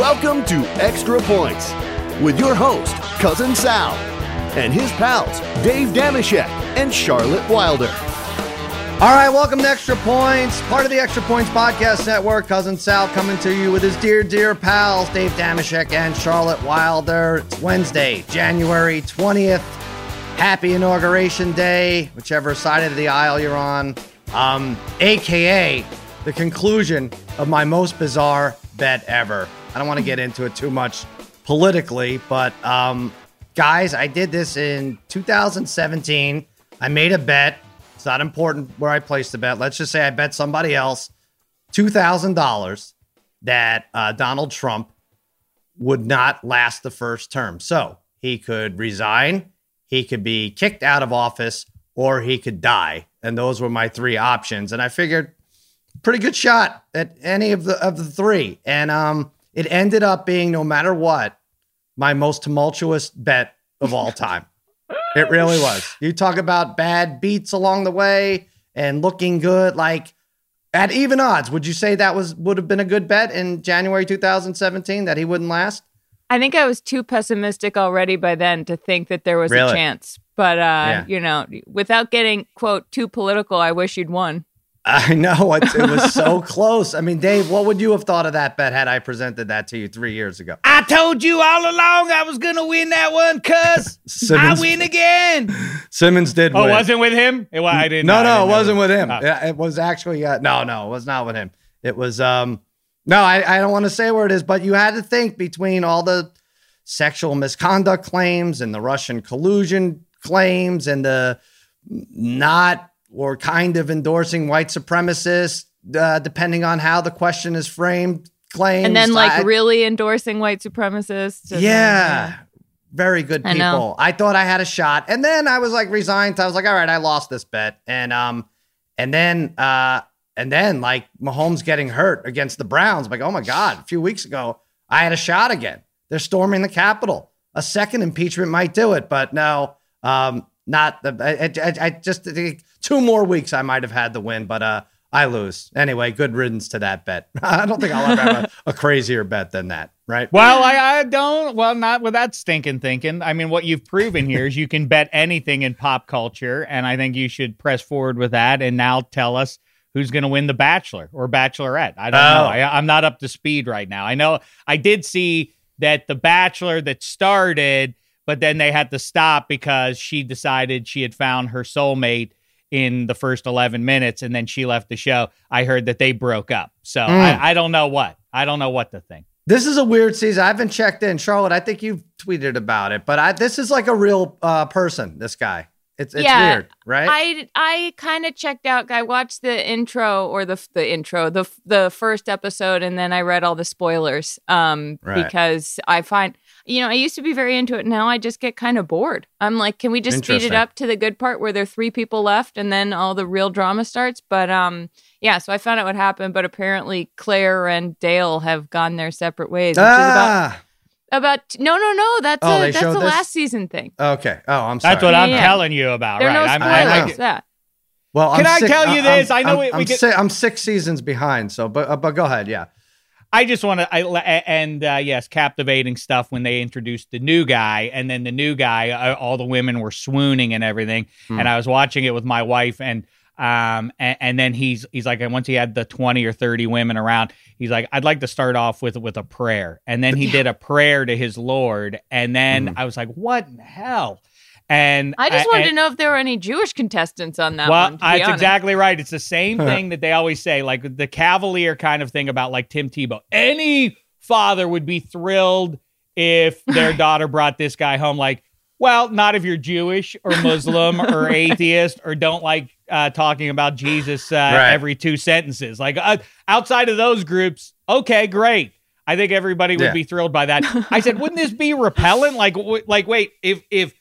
Welcome to Extra Points with your host, Cousin Sal, and his pals, Dave Dameshek and Charlotte Wilder. All right, welcome to Extra Points, part of the Extra Points Podcast Network. Cousin Sal coming to you with his dear, dear pals, Dave Dameshek and Charlotte Wilder. It's Wednesday, January 20th. Happy Inauguration Day, whichever side of the aisle you're on. Um, AKA the conclusion of my most bizarre bet ever. I don't want to get into it too much politically, but um, guys, I did this in 2017. I made a bet. It's not important where I placed the bet. Let's just say I bet somebody else $2,000 that uh, Donald Trump would not last the first term. So he could resign, he could be kicked out of office, or he could die. And those were my three options. And I figured pretty good shot at any of the of the three. And um it ended up being no matter what my most tumultuous bet of all time. it really was. You talk about bad beats along the way and looking good like at even odds, would you say that was would have been a good bet in January 2017 that he wouldn't last? I think I was too pessimistic already by then to think that there was Really? a chance. But uh, Yeah. you know, without getting quote too political, I wish you'd won. I know it, it was so close. I mean, Dave, what would you have thought of that bet had I presented that to you three years ago? I told you all along I was gonna win that one, cuz I Simmons- win again. Simmons did. Oh, win. wasn't with him? It, wa- I didn't. No, no, didn't it wasn't with him. Oh. Yeah, It was actually uh, no, no, it was not with him. It was um no, I, I don't want to say where it is, but you had to think between all the sexual misconduct claims and the Russian collusion claims and the not or kind of endorsing white supremacists, uh, depending on how the question is framed, claims. And then like I- really endorsing white supremacists. and, yeah. Very good people. know. I, thought I had a shot. And then I was like resigned. I was like, all right, I lost this bet. And um, and then uh and then like Mahomes getting hurt against the Browns. I'm like, oh my God, a few weeks ago, I had a shot again. They're storming the Capitol. A second impeachment might do it, but no, um, not the I, I, I just think two more weeks I might have had the win, but uh I lose. Anyway, good riddance to that bet. I don't think I'll ever have a, a crazier bet than that, right? Well, I, I don't. Well, not with that stinking thinking. I mean, what you've proven here is you can bet anything in pop culture, and I think you should press forward with that. And now tell us who's going to win the Bachelor or Bachelorette. I don't know. Oh. I, I'm not up to speed right now. I know I did see that the Bachelor that started, but then they had to stop because she decided she had found her soulmate in the first 11 minutes and then she left the show. I heard that they broke up. So Mm. I, I don't know what. I don't know what to think. This is a weird season. I haven't checked in, Charlotte. I think you've tweeted about it, but I, this is like a real uh, person. This guy. It's it's Yeah, weird, right? I I kind of checked out. I watched the intro or the the intro, the the first episode, and then I read all the spoilers. Um, Right. because I find you know I used to be very into it. Now I just get kind of bored. I'm like, can we just speed it up to the good part where there are three people left, and then all the real drama starts? But um, yeah. So I found out what happened, but apparently Claire and Dale have gone their separate ways, which is about ah, about no no no. That's Oh, a that's showed the this? last season thing. okay. Oh, I'm sorry. That's what I'm Yeah. telling you about. There are right. no I'm- I know. spoilers. Yeah. well, Can I'm I six- tell you I'm- this? I know I'm, we- we I'm, could- si- I'm six seasons behind. So, but uh, but go ahead. Yeah. I just want to, I and uh, yes, captivating stuff when they introduced the new guy, and then the new guy, uh, all the women were swooning and everything, Hmm. and I was watching it with my wife, and um, and, and then he's he's like, and once he had the twenty or thirty women around, he's like, I'd like to start off with with a prayer, and then he did a prayer to his Lord, and then Hmm. I was like, what in hell? And I just wanted and- to know if there were any Jewish contestants on that well, one. that's honest. exactly right. It's the same thing that they always say, like the cavalier kind of thing about like Tim Tebow. Any father would be thrilled if their daughter brought this guy home. Like, well, not if you're Jewish or Muslim or atheist or don't like uh, talking about Jesus uh, Right. every two sentences. Like uh, outside of those groups, okay, great. I think everybody would Yeah. be thrilled by that. I said, wouldn't this be repellent? Like, w- like, wait, if if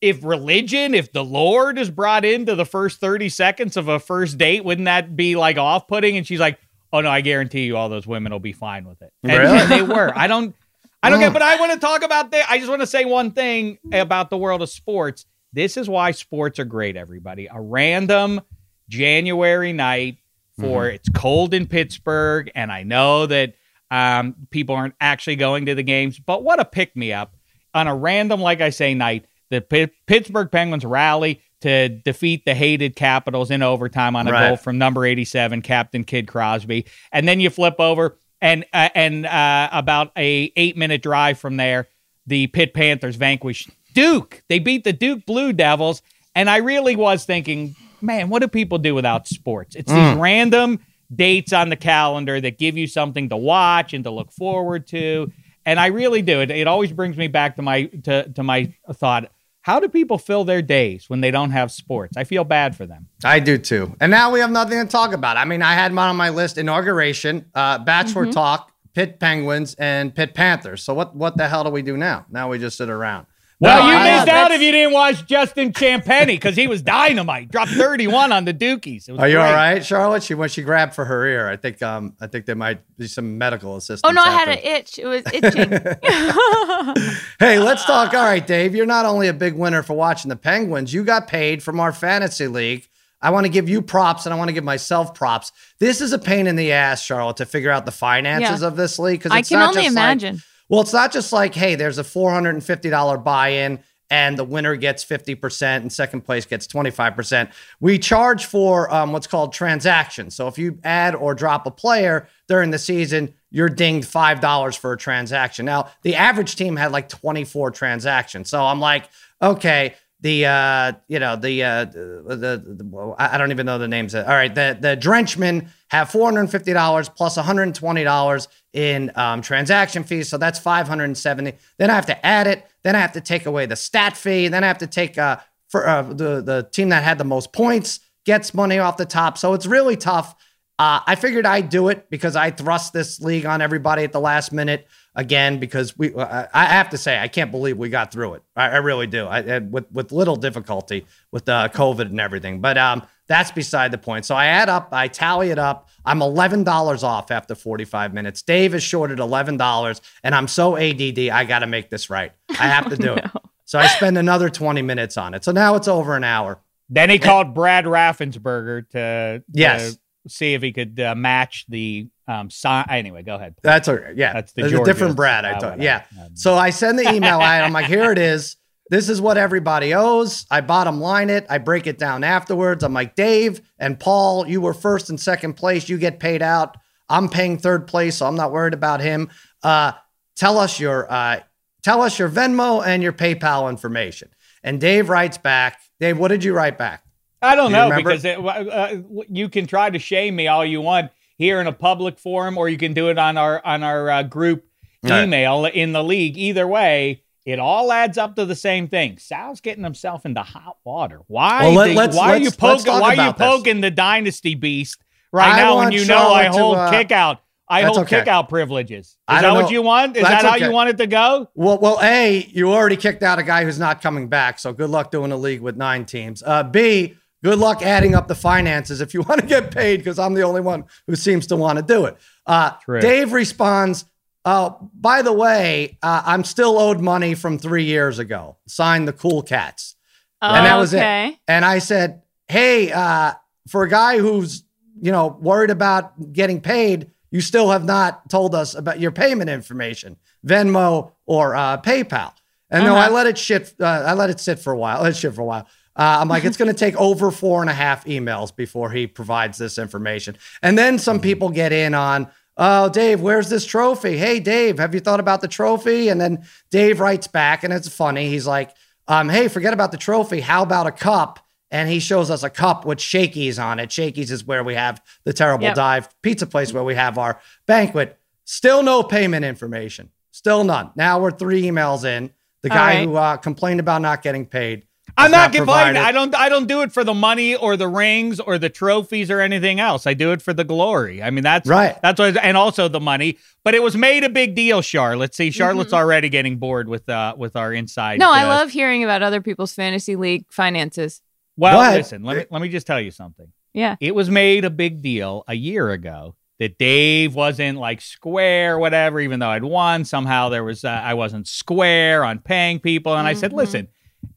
if religion, if the Lord is brought into the first 30 seconds of a first date, wouldn't that be like off putting? And she's like, Oh no, I guarantee you all those women will be fine with it. And, Really? and they were. I don't I don't Oh. get but I want to talk about that. I just want to say one thing about the world of sports. This is why sports are great, everybody. A random January night for Mm-hmm. it's cold in Pittsburgh, and I know that Um, people aren't actually going to the games, but what a pick me up on a random, like I say, night. The P- Pittsburgh Penguins rally to defeat the hated Capitals in overtime on a Right. goal from number 87, Captain Kid Crosby. And then you flip over and uh, and uh, about a eight minute drive from there, the Pitt Panthers vanquished Duke. They beat the Duke Blue Devils, and I really was thinking, man, what do people do without sports? It's these random dates on the calendar that give you something to watch and to look forward to. And I really do. It, it always brings me back to my to, to my thought. How do people fill their days when they don't have sports? I feel bad for them. I do too. And now we have nothing to talk about. I mean, I had mine on my list: inauguration, uh, Bachelor Mm-hmm. Talk, Pitt Penguins, and Pitt Panthers. So what? What the hell do we do now? Now we just sit around. Well, No, you I- missed uh, out that's- if you didn't watch Justin Champagnie because he was dynamite. Dropped 31 on the Dukies. It was Are you great. all right, Charlotte? She when she grabbed for her ear, I think um I think there might be some medical assistance. Oh no, I had an itch. It was itching. Hey, let's talk. All right, Dave, you're not only a big winner for watching the Penguins, you got paid from our fantasy league. I want to give you props and I want to give myself props. This is a pain in the ass, Charlotte, to figure out the finances Yeah. of this league because I can only imagine. Well, it's not just like, hey, there's a $450 buy-in and the winner gets 50% and second place gets 25%. We charge for um, what's called transactions. So if you add or drop a player during the season, you're dinged $5 for a transaction. Now, the average team had like 24 transactions. So I'm like, okay, the uh you know the uh the, the, the I don't even know the names all right the the drenchmen have $450 plus $120 in um, transaction fees so that's 570 then i have to add it then i have to take away the stat fee then i have to take uh for uh, the the team that had the most points gets money off the top so it's really tough uh, I figured I'd do it because I thrust this league on everybody at the last minute again because we. I, I have to say I can't believe we got through it. I, I really do. I, I- with with little difficulty with uh, COVID and everything, but um, that's beside the point. So I add up, I tally it up. I'm eleven dollars off after 45 minutes. Dave is shorted eleven dollars, and I'm so ADD. I got to make this right. I have to do it. So I spend another 20 minutes on it. So now it's over an hour. Then he called Brad Raffensperger to, Yes. to see if he could uh, match the um, sign. Anyway, go ahead. That's a yeah. That's the There's a different Brad. I thought. whatever. Yeah. Um, So I send the email out. I'm like, here it is. This is what everybody owes. I bottom line it. I break it down afterwards. I'm like, Dave and Paul, you were first and second place. You get paid out. I'm paying third place, so I'm not worried about him. Uh, tell us your uh, tell us your Venmo and your PayPal information. And Dave writes back. Dave, what did you write back? I don't Do know remember? because it, uh, you can try to shame me all you want here in a public forum, or you can do it on our on our uh, group Right. email in the league. Either way, it all adds up to the same thing. Sal's getting himself into hot water. Why? Well, let- why are you poking? Why are you poking the dynasty beast right I now when you know I Charlotte to, hold uh, kick out? I hold okay. kick out privileges. Is that don't what you want? Is That's that how okay. you want it to go? Well, well, A, you already kicked out a guy who's not coming back. So good luck doing a league with nine teams. Uh, B, good luck adding up the finances if you want to get paid, because I'm the only one who seems to want to do it. Uh, Dave responds, uh, by the way, uh, I'm still owed money from three years ago. Signed the Cool Cats. And that was okay. it. And I said, hey, uh, for a guy who's, you know, worried about getting paid, you still have not told us about your payment information, Venmo or uh, PayPal. And no, Uh-huh. I let it shit. Uh, I let it sit for a while. Let it shit for a while. Uh, I'm like, it's going to take over four and a half emails before he provides this information. And then some people get in on, oh, Dave, where's this trophy? Hey, Dave, have you thought about the trophy? And then Dave writes back, and it's funny. He's like, um, hey, forget about the trophy. How about a cup? And he shows us a cup with Shakey's on it. Shakey's is where we have the terrible Yep. dive pizza place where we have our banquet. Still no payment information. Still none. Now we're three emails in. The guy right. who uh, complained about not getting paid. I'm has not complaining. provided- I don't. I don't do it for the money or the rings or the trophies or anything else. I do it for the glory. I mean, that's Right. That's what, and also the money. But it was made a big deal. Charlotte. See, Charlotte's already getting bored with uh with our inside. Mm-hmm. No, I love hearing about other people's fantasy league finances. Well, But- listen. Let me let me just tell you something. Yeah. It was made a big deal a year ago that Dave wasn't like square, whatever. Even though I'd won, somehow there was uh, I wasn't square on paying people. And I said, Mhm. listen,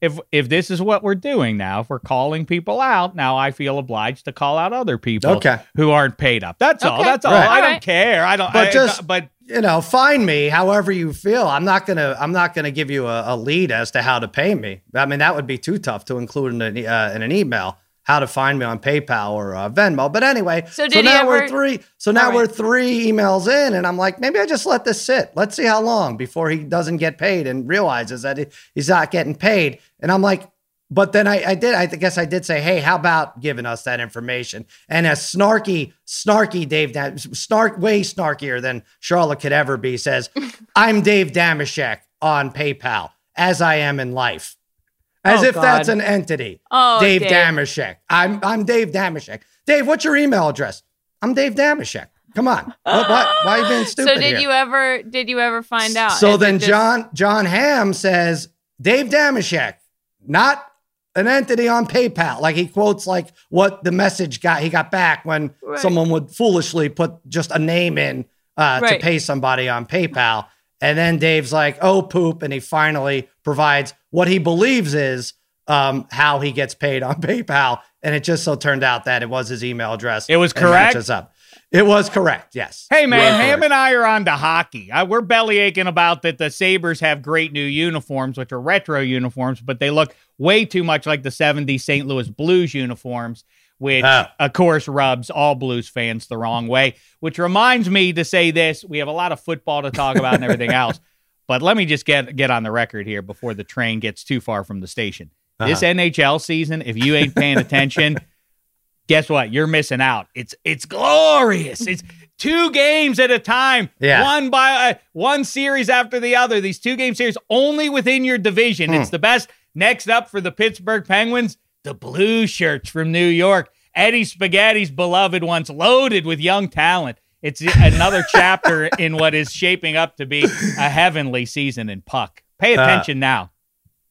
if if this is what we're doing now, if we're calling people out, now I feel obliged to call out other people Okay. who aren't paid up. That's all. That's all. Right. I don't care. I don't. But I- just- but you know, find me however you feel. I'm not gonna I'm not gonna give you a, a lead as to how to pay me. I mean, that would be too tough to include in an, uh, in an email. How to find me on PayPal or uh, Venmo. But anyway, So he now we're three. So now All we're three emails in, and I'm like, maybe I just let this sit. Let's see how long before he doesn't get paid and realizes that he's not getting paid. And I'm like, but then I, I did. I guess I did say, hey, how about giving us that information? And as snarky, snarky Dave, Da- snark way snarkier than Charlotte could ever be, says, "I'm Dave Dameshek on PayPal, as I am in life." As Oh, if that's an entity. Oh, Dave, Dave. Dameshek. I'm I'm Dave Dameshek. Dave, what's your email address? I'm Dave Dameshek. Come on. What, what, why are you being stupid so did here? you ever did you ever find out? So then just- Jon Jon Hamm says Dave Dameshek, not an entity on PayPal. Like he quotes like what the message got he got back when Right. someone would foolishly put just a name in uh, to pay somebody on PayPal. And then Dave's like, oh poop, and he finally provides what he believes is um, how he gets paid on PayPal. And it just so turned out that it was his email address. It was correct? up. It was correct. Yes. Hey man, Hamm correct. and I are on to hockey. I, we're belly aching about that. The Sabres have great new uniforms, which are retro uniforms, but they look way too much like the '70s St. Louis Blues uniforms, which Oh. of course rubs all Blues fans the wrong way. Which reminds me to say this: we have a lot of football to talk about and everything else, but let me just get get on the record here before the train gets too far from the station. This Uh-huh. NHL season, if you ain't paying attention. guess what? You're missing out. It's it's glorious. It's two games at a time. Yeah. One by uh, one series after the other. These two game series only within your division. Hmm. It's the best. Next up for the Pittsburgh Penguins, the blue shirts from New York. Eddie Spaghetti's beloved ones, loaded with young talent. It's another chapter in what is shaping up to be a heavenly season in puck. Pay Uh, attention now.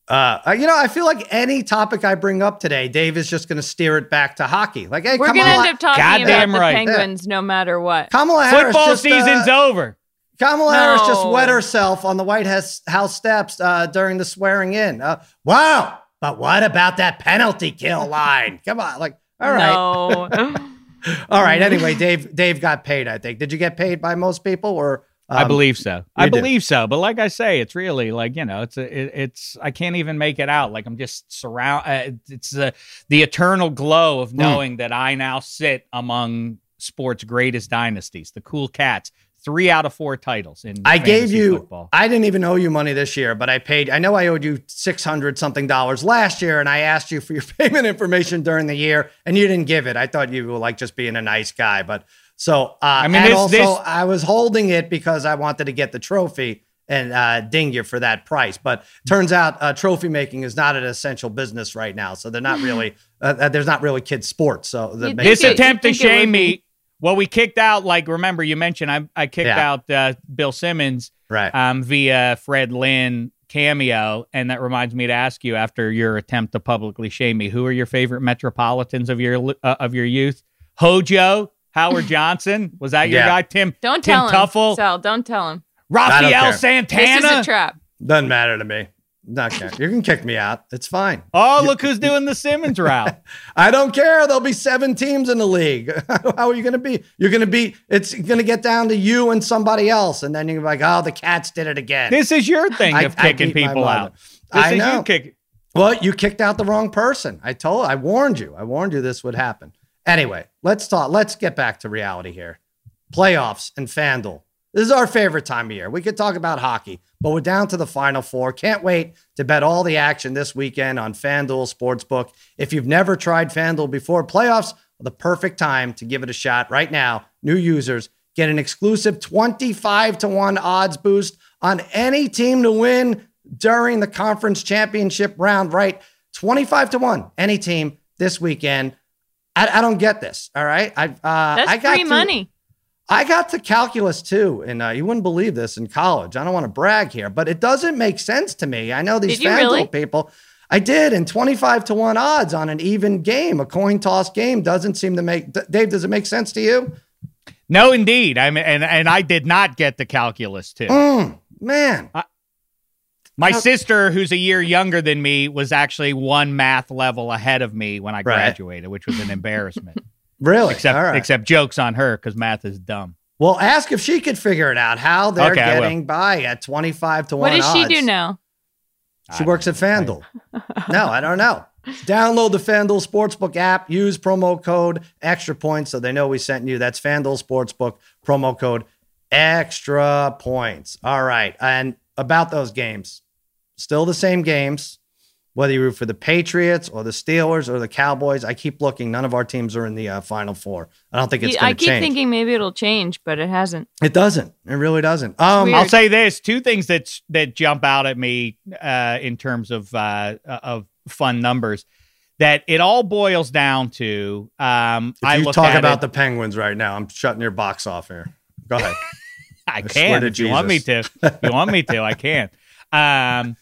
Uh, uh, you know, I feel like any topic I bring up today, Dave is just going to steer it back to hockey. Like, hey, We're gonna end up talking Goddamn about the right. Penguins no matter what. Kamala Harris Football just, uh, season's over. Kamala Harris just wet herself on the White House, House steps uh, during the swearing in. Uh, wow, but what about that penalty kill line? Come on, like, all right, No. all right. Anyway, Dave, Dave got paid. I think. Did you get paid by most people, or I um, believe so. I believe so. But like I say, it's really like you know, it's a, it, it's I can't even make it out. Like I'm just surround. Uh, it's the the eternal glow of knowing that I now sit among sports' greatest dynasties, the cool cats. Three out of four titles in. I gave you. Football. I didn't even owe you money this year, but I paid. I know I owed you six hundred something dollars last year, and I asked you for your payment information during the year, and you didn't give it. I thought you were like just being a nice guy, but so. Uh, I mean, and this- also this- I was holding it because I wanted to get the trophy and uh, ding you for that price. But turns out uh, trophy making is not an essential business right now, so they're not really. Uh, uh, there's not really kids sports, so the You'd make- this attempt to you'd think it would shame me. Well, we kicked out. Like remember, you mentioned I I kicked Yeah. out uh, Bill Simmons right. um, via Fred Lynn cameo. And that reminds me to ask you after your attempt to publicly shame me, who are your favorite metropolitans of your uh, of your youth? Hojo, Howard Johnson, was that your Yeah. guy? Tim Don't Tim tell him. Teufel, Sal, don't tell him. Rafael care. This is a Santana. trap. Doesn't matter to me. Not care. You can kick me out. It's fine. oh, look who's doing the Simmons route. I don't care. There'll be seven teams in the league. How are you going to be? You're going to be, it's going to get down to you and somebody else. And then you're like, oh, the Cats did it again. This is your thing I- of kicking people out. This I is know. you kick. well, you kicked out the wrong person. I told, I warned you. I warned you this would happen. Anyway, let's talk. Let's get back to reality here. Playoffs and FanDuel. This is our favorite time of year. We could talk about hockey, but we're down to the final four. Can't wait to bet all the action this weekend on FanDuel Sportsbook. If you've never tried FanDuel before, playoffs are the perfect time to give it a shot right now. New users get an exclusive 25 to 1 odds boost on any team to win during the conference championship round, right? 25 to 1, any team this weekend. I, I don't get this. All right. I, uh, That's I got free to- money. I got to calculus too, and uh, you wouldn't believe this in college. I don't want to brag here, but it doesn't make sense to me. I know these Did FanDuel really? people. I did, and twenty-five to one odds on an even game, a coin toss game, doesn't seem to make. D- Dave, does it make sense to you? No, indeed. I mean, and and I did not get the calculus too. Mm, man, My My sister, who's a year younger than me, was actually one math level ahead of me when I graduated, which was an embarrassment. really? Except, except jokes on her because math is dumb. Well, ask if she could figure it out how they're okay, getting by at 25 to 1. What does odds. she do now? She works at FanDuel. no, I don't know. Download the FanDuel Sportsbook app. Use promo code Extra Points so they know we sent you. That's FanDuel Sportsbook promo code Extra Points. All right, and about those games, still the same games. Whether you root for the Patriots or the Steelers or the Cowboys, I keep looking. None of our teams are in the uh, Final Four. I don't think it's going to change. I keep thinking maybe it'll change, but it hasn't. It doesn't. It really doesn't. Um, I'll say this: two things that that jump out at me uh, in terms of uh, of fun numbers that it all boils down to. Um, if you talk about it, the Penguins right now, I'm shutting your box off here. Go ahead. I, I can. If you want me to, you want me to, I can. Um,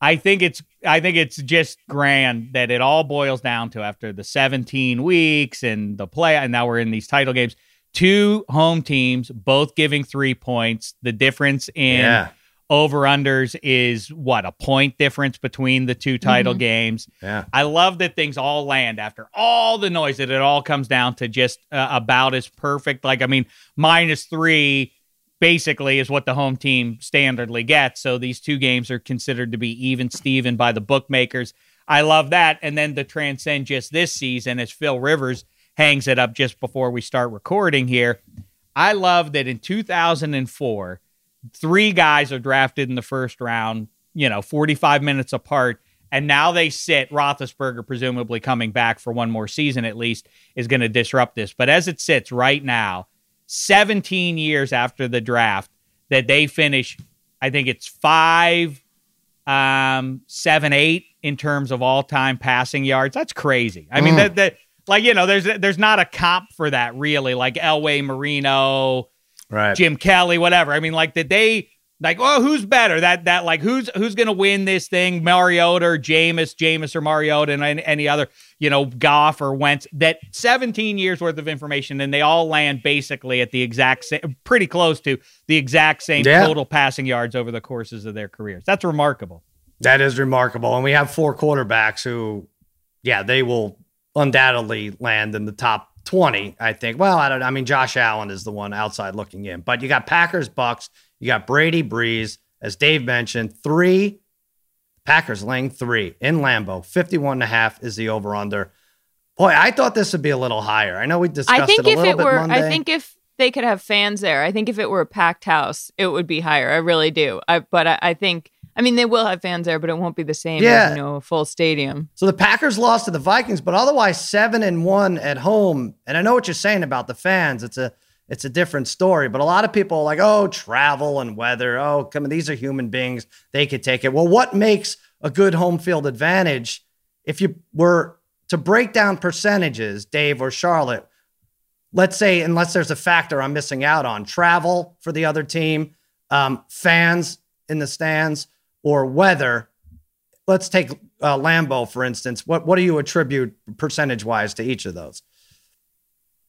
I think it's I think it's just grand that it all boils down to after the 17 weeks and the play, and now we're in these title games. Two home teams, both giving three points. The difference in yeah over unders is what a point difference between the two title mm-hmm. games. Yeah. I love that things all land after all the noise that it all comes down to just uh, about as perfect. Like, I mean, minus three basically is what the home team standardly gets. So these two games are considered to be even Steven by the bookmakers. I love that. And then to transcend just this season as Phil Rivers hangs it up just before we start recording here. I love that in 2004, three guys are drafted in the first round, you know, 45 minutes apart. And now they sit, Roethlisberger, presumably coming back for one more season at least, is going to disrupt this. But as it sits right now, 17 years after the draft, that they finish, I think it's five, um, seven, eight in terms of all time passing yards. That's crazy. I mean, mm. that, that, like, you know, there's, there's not a comp for that really, like Elway Marino, right. Jim Kelly, whatever. I mean, like, did they like, oh, who's better? That that like who's who's gonna win this thing? Mariota or Jameis, Jameis or Mariota, and any, any other, you know, Goff or Wentz. That 17 years worth of information, and they all land basically at the exact same, pretty close to the exact same yeah. total passing yards over the courses of their careers. That's remarkable. That is remarkable, and we have four quarterbacks who, yeah, they will undoubtedly land in the top 20, I think. Well, I don't I mean, Josh Allen is the one outside looking in, but you got Packers, Bucks, you got Brady, Brees, as Dave mentioned, three. Packers laying three in Lambeau. 51 and a half is the over under. Boy, I thought this would be a little higher. I know we discussed I think it if it were, Monday. I think if they could have fans there, I think if it were a packed house, it would be higher. I really do. I, but I, I think I mean, they will have fans there, but it won't be the same yeah. as you know a full stadium. So the Packers lost to the Vikings, but otherwise seven and one at home. And I know what you're saying about the fans. It's a it's a different story. But a lot of people are like, oh, travel and weather. Oh, come on, these are human beings. They could take it. Well, what makes a good home field advantage? If you were to break down percentages, Dave or Charlotte, let's say, unless there's a factor I'm missing out on, travel for the other team, um, fans in the stands, or weather. Let's take uh, Lambeau, for instance. What, what do you attribute percentage wise to each of those?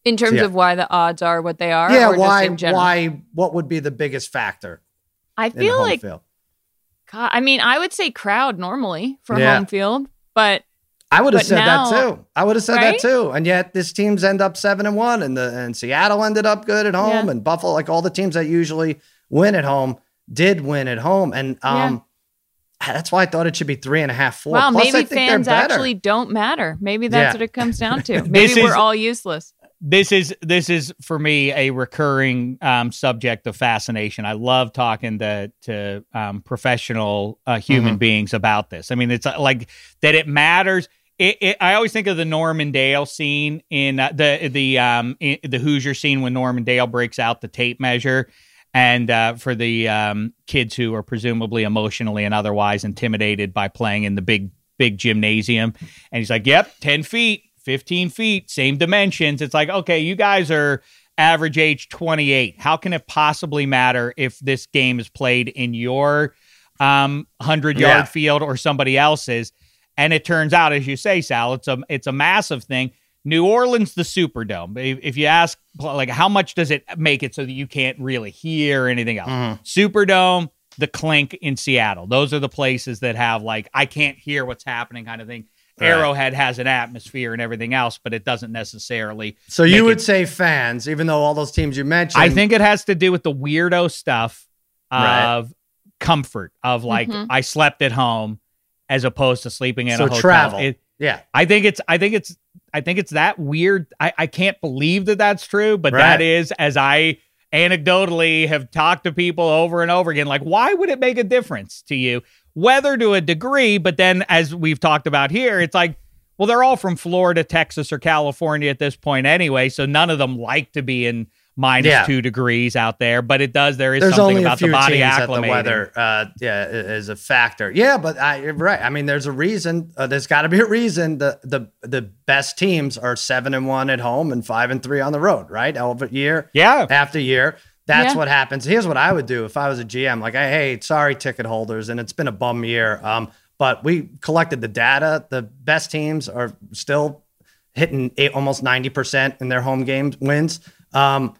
In terms so, yeah. of why the odds are what they are? Yeah, why, why, what would be the biggest factor? I feel like, field? God, I mean, I would say crowd normally for yeah. home field, but I would have said now, that too. I would have said right? that too. And yet this team's end up seven and one, and the and Seattle ended up good at home, yeah. and Buffalo, like all the teams that usually win at home, did win at home. And um, that's why I thought it should be three and a half, four. Wow, Plus, maybe fans actually don't matter. Maybe that's yeah. what it comes down to. Maybe we're all useless. This is this is for me a recurring um, subject of fascination. I love talking to to um, professional uh, human mm-hmm. beings about this. I mean, it's uh, like that. It matters. It, it, I always think of the Norman Dale scene in uh, the the um, in, the Hoosier scene when Norman Dale breaks out the tape measure and uh, for the um, kids who are presumably emotionally and otherwise intimidated by playing in the big big gymnasium and he's like yep 10 feet 15 feet same dimensions it's like okay you guys are average age 28 how can it possibly matter if this game is played in your um, 100 yard yeah. field or somebody else's and it turns out as you say sal it's a it's a massive thing New Orleans, the Superdome. If you ask, like, how much does it make it so that you can't really hear anything else? Mm-hmm. Superdome, the clink in Seattle. Those are the places that have like I can't hear what's happening kind of thing. Right. Arrowhead has an atmosphere and everything else, but it doesn't necessarily. So you would it, say fans, even though all those teams you mentioned. I think it has to do with the weirdo stuff of right. comfort of like mm-hmm. I slept at home as opposed to sleeping in so a hotel. Travel. It, yeah, I think it's. I think it's. I think it's that weird. I, I can't believe that that's true, but right. that is as I anecdotally have talked to people over and over again. Like, why would it make a difference to you? Whether to a degree, but then as we've talked about here, it's like, well, they're all from Florida, Texas, or California at this point anyway. So none of them like to be in minus yeah. two degrees out there, but it does. There is there's something about the body acclimating. The weather, uh, yeah, is a factor. Yeah, but I, right. I mean, there's a reason. Uh, there's got to be a reason. The the the best teams are seven and one at home and five and three on the road. Right, over year, yeah, after year. That's yeah. what happens. Here's what I would do if I was a GM. Like, hey, sorry, ticket holders, and it's been a bum year. Um, but we collected the data. The best teams are still hitting eight, almost ninety percent in their home games wins. Um,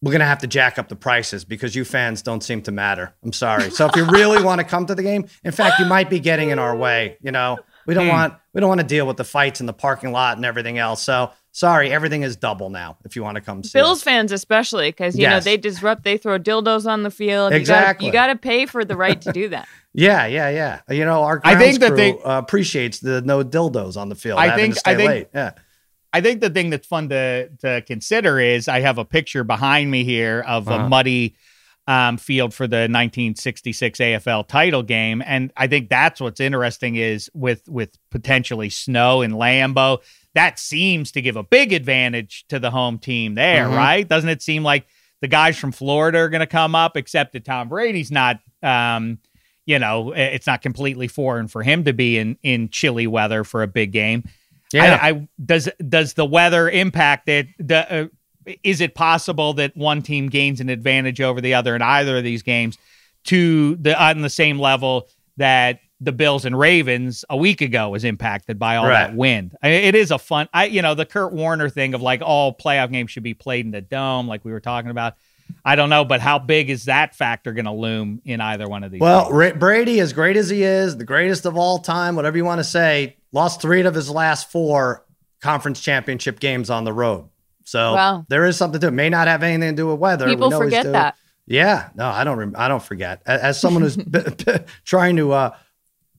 we're going to have to jack up the prices because you fans don't seem to matter. I'm sorry. So if you really want to come to the game, in fact, you might be getting in our way. You know, we don't mm. want we don't want to deal with the fights in the parking lot and everything else. So sorry, everything is double now. If you want to come see Bills us. fans, especially because you yes. know they disrupt, they throw dildos on the field. Exactly. You got to pay for the right to do that. yeah, yeah, yeah. You know, our I think that they uh, appreciates the no dildos on the field. I think. I think. Late. Yeah. I think the thing that's fun to to consider is I have a picture behind me here of uh-huh. a muddy um, field for the 1966 AFL title game, and I think that's what's interesting is with with potentially snow in Lambeau, that seems to give a big advantage to the home team there, mm-hmm. right? Doesn't it seem like the guys from Florida are going to come up, except that Tom Brady's not. Um, you know, it's not completely foreign for him to be in in chilly weather for a big game. Yeah. I, I, does does the weather impact it? The, uh, is it possible that one team gains an advantage over the other in either of these games to the on the same level that the Bills and Ravens a week ago was impacted by all right. that wind. I, it is a fun, I you know, the Kurt Warner thing of like all playoff games should be played in the dome, like we were talking about. I don't know, but how big is that factor going to loom in either one of these? Well, Brady, as great as he is, the greatest of all time, whatever you want to say, lost three of his last four conference championship games on the road. So wow. there is something to it. May not have anything to do with weather. People forget that. Yeah, no, I don't. Rem- I don't forget. As, as someone who's trying to uh,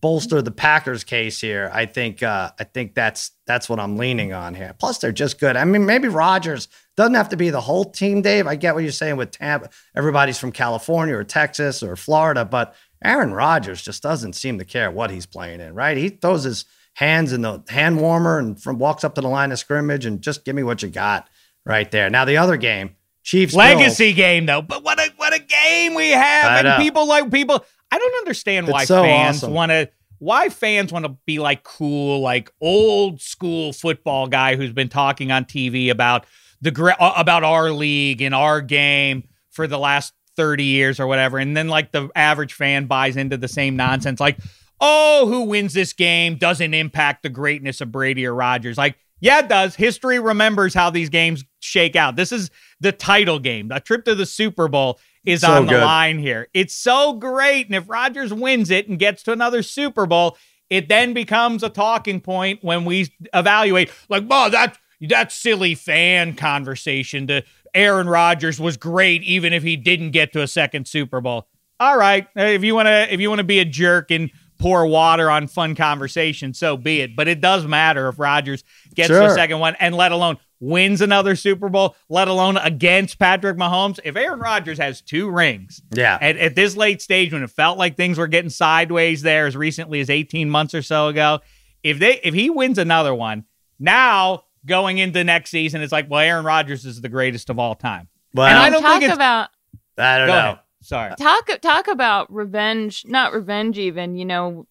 bolster the Packers case here, I think. Uh, I think that's that's what I'm leaning on here. Plus, they're just good. I mean, maybe Rodgers doesn't have to be the whole team, Dave. I get what you're saying with Tampa. Everybody's from California or Texas or Florida, but Aaron Rodgers just doesn't seem to care what he's playing in. Right? He throws his hands in the hand warmer and from walks up to the line of scrimmage and just give me what you got right there. Now the other game, Chiefs legacy Bills. game though, but what a what a game we have, and people like people. I don't understand why so fans awesome. want to. Why fans want to be like cool, like old school football guy who's been talking on TV about the uh, about our league and our game for the last 30 years or whatever. And then like the average fan buys into the same nonsense. Like, oh, who wins this game doesn't impact the greatness of Brady or Rodgers. Like, yeah, it does. History remembers how these games shake out. This is the title game. A trip to the Super Bowl is so on the good. line here. It's so great. And if Rodgers wins it and gets to another Super Bowl, it then becomes a talking point when we evaluate, like, oh, that that's silly fan conversation to Aaron Rodgers was great even if he didn't get to a second Super Bowl. All right, if you want to if you want to be a jerk and pour water on fun conversation, so be it. But it does matter if Rodgers gets sure. to a second one, and let alone wins another Super Bowl, let alone against Patrick Mahomes. If Aaron Rodgers has two rings, yeah, at, at this late stage when it felt like things were getting sideways there as recently as 18 months or so ago, if they if he wins another one, now going into next season, it's like, well, Aaron Rodgers is the greatest of all time. Well, and I don't talk think about. I don't know. Ahead. Sorry. Talk talk about revenge, not revenge even, you know,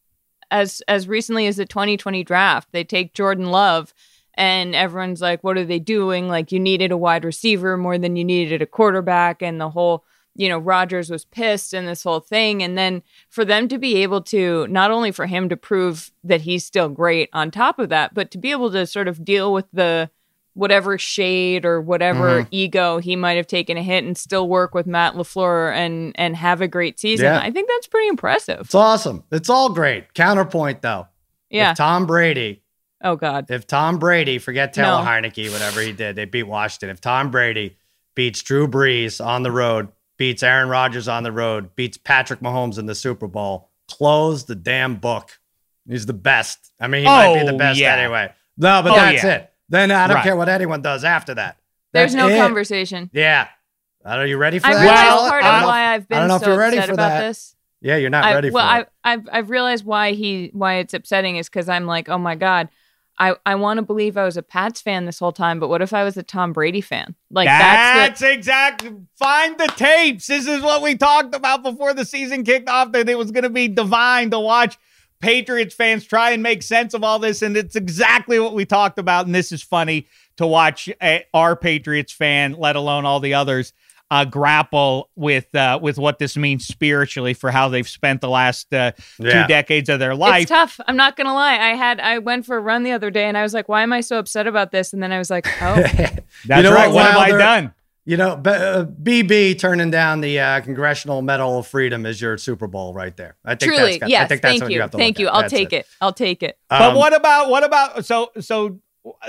as as recently as the 2020 draft, they take Jordan Love and everyone's like what are they doing? Like you needed a wide receiver more than you needed a quarterback and the whole you know, Rodgers was pissed and this whole thing. And then for them to be able to, not only for him to prove that he's still great on top of that, but to be able to sort of deal with the whatever shade or whatever Mhm. ego he might have taken a hit and still work with Matt LaFleur and and have a great season. Yeah. I think that's pretty impressive. It's awesome. It's all great. Counterpoint though. Yeah. If Tom Brady, oh God. if Tom Brady, forget Taylor No. Heinicke, whatever he did, they beat Washington. If Tom Brady beats Drew Brees on the road, beats Aaron Rodgers on the road, beats Patrick Mahomes in the Super Bowl, close the damn book. He's the best. I mean, he might be the Oh, best yeah. anyway. No, but Oh, that's yeah. it. Then I don't Right. care what anyone does after that. There's no it. conversation. Yeah. Are you ready for I that? Charlotte? part I of don't know- why I've I been don't know if so you're ready upset for about that. this. Yeah, you're not I, ready well, for it. I, I've I've realized why he why it's upsetting is because I'm like, oh my god, I I want to believe I was a Pats fan this whole time, but what if I was a Tom Brady fan? Like that's, That's, exactly. Find the tapes. This is what we talked about before the season kicked off. That it was going to be divine to watch Patriots fans try and make sense of all this, and it's exactly what we talked about. And this is funny to watch uh, our Patriots fan, let alone all the others, uh, grapple with uh, with what this means spiritually for how they've spent the last uh, Yeah. two decades of their the, life. it's tough. I'm not gonna lie. I had I went for a run the other day, and I was like, why am I so upset about this? And then I was like, oh, That's You know right. what, What, have I done? You know, B- uh, BB turning down the uh, Congressional Medal of Freedom is your Super Bowl right there. I think truly, that's good. I yes. think that's Thank what you, you have to thank look you. at. I'll That's take it. I'll take it. But Um, what about what about so so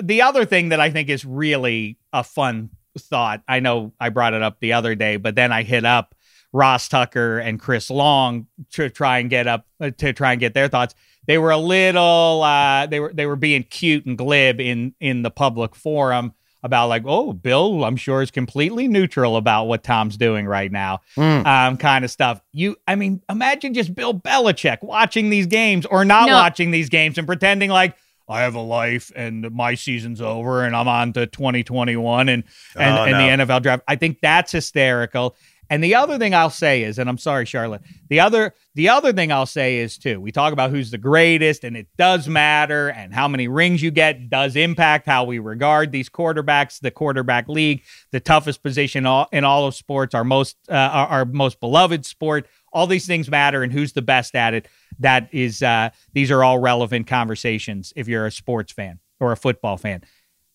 the other thing that I think is really a fun thought. I know I brought it up the other day, but then I hit up Ross Tucker and Chris Long to try and get up uh, to try and get their thoughts. They were a little uh they were they were being cute and glib in in the public forum about like, oh, Bill, I'm sure is completely neutral about what Tom's doing right now Mm. um, kind of stuff. You, I mean, imagine just Bill Belichick watching these games or not No. watching these games and pretending like I have a life and my season's over and I'm on to 2021 and and, Oh, and the NFL draft. I think that's hysterical. And the other thing I'll say is, and I'm sorry, Charlotte. The other the other thing I'll say is too. We talk about who's the greatest, and it does matter, and how many rings you get does impact how we regard these quarterbacks. The quarterback league, the toughest position all, in all of sports, our most uh, our, our most beloved sport. All these things matter, and who's the best at it. That is, uh, these are all relevant conversations if you're a sports fan or a football fan.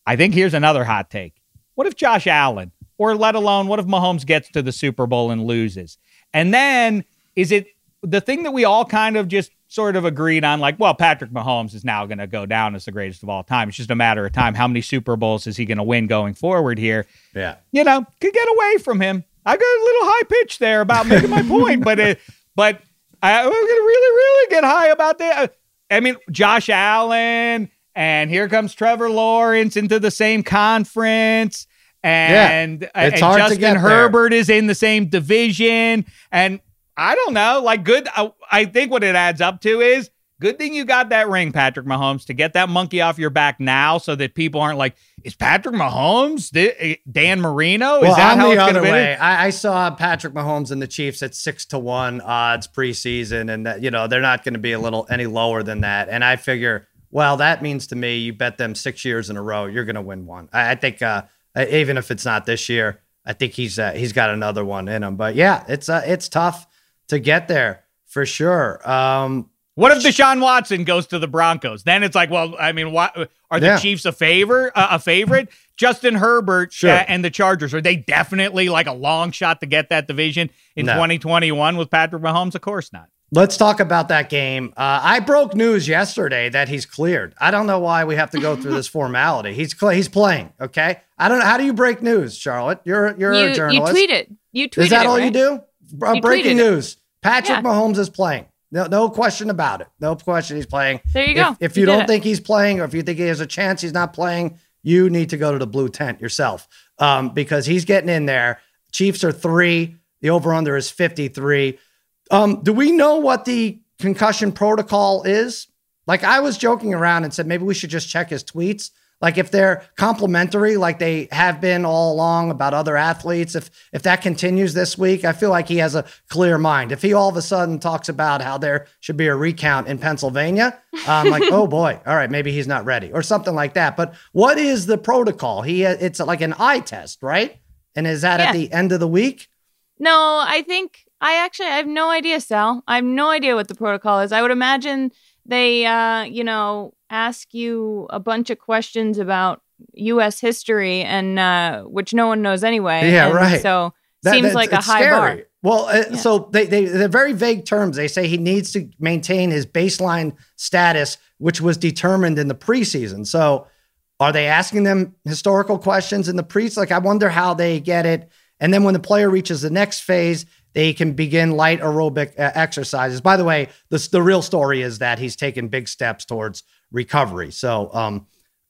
I think here's another hot take. What if Josh Allen, or let alone what if Mahomes gets to the Super Bowl and loses? And then is it the thing that we all kind of just sort of agreed on? Like, well, Patrick Mahomes is now going to go down as the greatest of all time. It's just a matter of time. How many Super Bowls is he going to win going forward here? Yeah. you know, could get away from him. I got a little high pitch there about making my point, but it, but I, I'm gonna really, really get high about that. I mean, Josh Allen, and here comes Trevor Lawrence into the same conference, and, and it's hard to Justin. Herbert is in the same division, and I don't know, like good. I, I think what it adds up to is good thing you got that ring, Patrick Mahomes, to get that monkey off your back now, so that people aren't like, is Patrick Mahomes Di- Dan Marino? Well, is that I'm how the it's other way. I, I saw Patrick Mahomes and the Chiefs at six to one odds preseason, and that, you know they're not going to be a little any lower than that. And I figure, well, that means to me, you bet them six years in a row, you're going to win one. I, I think uh, even if it's not this year, I think he's uh, he's got another one in him. But yeah, it's uh, it's tough to get there for sure. Um, What if Deshaun Watson goes to the Broncos? Then it's like, well, I mean, what are the Yeah. Chiefs a favor, uh, a favorite? Justin Herbert Sure. uh, and the Chargers are they definitely like a long shot to get that division in No. 2021 with Patrick Mahomes? Of course not. Let's talk about that game. Uh, I broke news yesterday that he's cleared. I don't know why we have to go through this formality. He's cl- he's playing. Okay. I don't know how do you break news, Charlotte? You're you're You a you journalist. tweet it. You tweeted Is that it, all right? you do? Uh, You breaking tweeted it. news. Patrick Yeah. Mahomes is playing. No, no question about it. No question he's playing. There you if, go. If You you don't think he's playing, or if you think he has a chance he's not playing, you need to go to the blue tent yourself um, because he's getting in there. Chiefs are three. The over under is 53. Um, do we know what the concussion protocol is? Like I was joking around and said maybe we should just check his tweets. Like if they're complimentary, like they have been all along about other athletes, if if that continues this week, I feel like he has a clear mind. If he all of a sudden talks about how there should be a recount in Pennsylvania, I'm like, oh boy, all right, maybe he's not ready or something like that. But what is the protocol? He it's like an eye test, right? And is that Yeah. at the end of the week? No, I think I actually I have no idea, Sal. I have no idea what the protocol is. I would imagine they uh, you know, ask you a bunch of questions about U.S. history, and uh, which no one knows anyway. Yeah, And right. So That- seems like a high scary. bar. Well, uh, Yeah. so they, they they're very vague terms. They say he needs to maintain his baseline status, which was determined in the preseason. So, are they asking them historical questions in the pre? Like, I wonder how they get it. And then when the player reaches the next phase, they can begin light aerobic uh, exercises. By the way, this, the real story is that he's taken big steps towards recovery. So, um,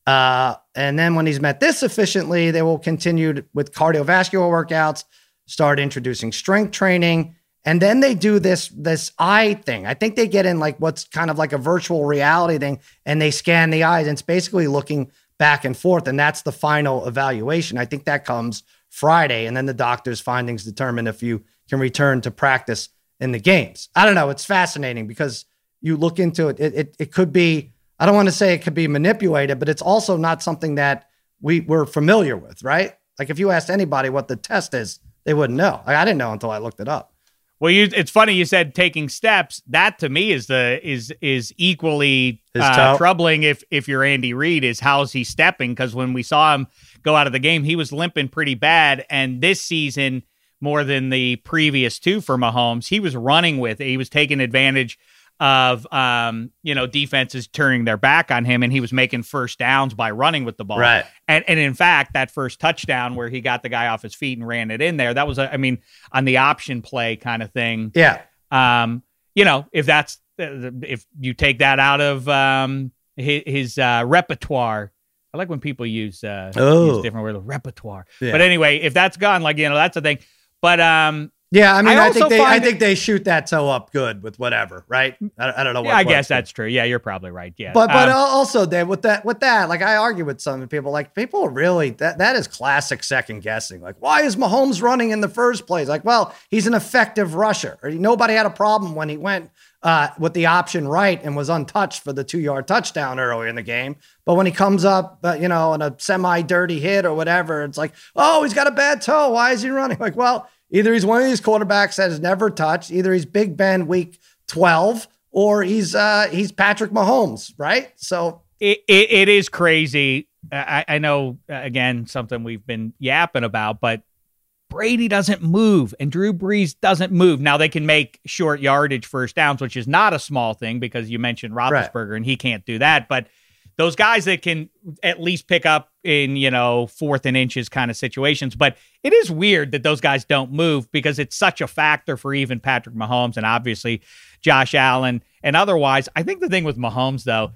uh, and then when he's met this efficiently, they will continue with cardiovascular workouts, start introducing strength training, and then they do this this eye thing. I think they get in like what's kind of like a virtual reality thing, and they scan the eyes. And it's basically looking back and forth, and that's the final evaluation. I think that comes Friday, and then the doctor's findings determine if you can return to practice in the games. I don't know. It's fascinating because you look into it. It it, it could be. I don't want to say it could be manipulated, but it's also not something that we we're familiar with, right? Like if you asked anybody what the test is, they wouldn't know. Like, I didn't know until I looked it up. Well, you, it's funny you said taking steps. That to me is the is is equally uh, troubling. If if you're Andy Reid, is how's he stepping? Because when we saw him go out of the game, he was limping pretty bad. And this season, more than the previous two for Mahomes, he was running with. it. He was taking advantage of um you know defenses turning their back on him, and he was making first downs by running with the ball. Right. And and in fact, that first touchdown where he got the guy off his feet and ran it in there, that was a, I mean, on the option play kind of thing. Yeah. Um, you know, if that's if you take that out of um his, his uh, repertoire. I like when people use uh Oh. use different words, repertoire. Yeah. But anyway, if that's gone, like you know, that's the thing. But um, Yeah, I mean, I I, think they, I think they shoot that toe up good with whatever, right? I, I don't know. What yeah, I guess that's true. Yeah, you're probably right. Yeah, But but Um, also, Dave, with that with that, like I argue with some people, like people really that that is classic second guessing. Like, why is Mahomes running in the first place? Like, well, he's an effective rusher. Nobody had a problem when he went uh, with the option right and was untouched for the two yard touchdown earlier in the game. But when he comes up, uh, you know, in a semi dirty hit or whatever, it's like, oh, he's got a bad toe. Why is he running? Like, well, either he's one of these quarterbacks that has never touched, either he's Big Ben week twelve, or he's uh, he's Patrick Mahomes, right? So it, it, it is crazy. I, I know, uh, again, something we've been yapping about, but Brady doesn't move and Drew Brees doesn't move. Now they can make short yardage first downs, which is not a small thing because you mentioned Roethlisberger and he can't do that. But those guys that can at least pick up in, you know, fourth and inches kind of situations. But it is weird that those guys don't move because it's such a factor for even Patrick Mahomes and obviously Josh Allen and otherwise. I think the thing with Mahomes, though,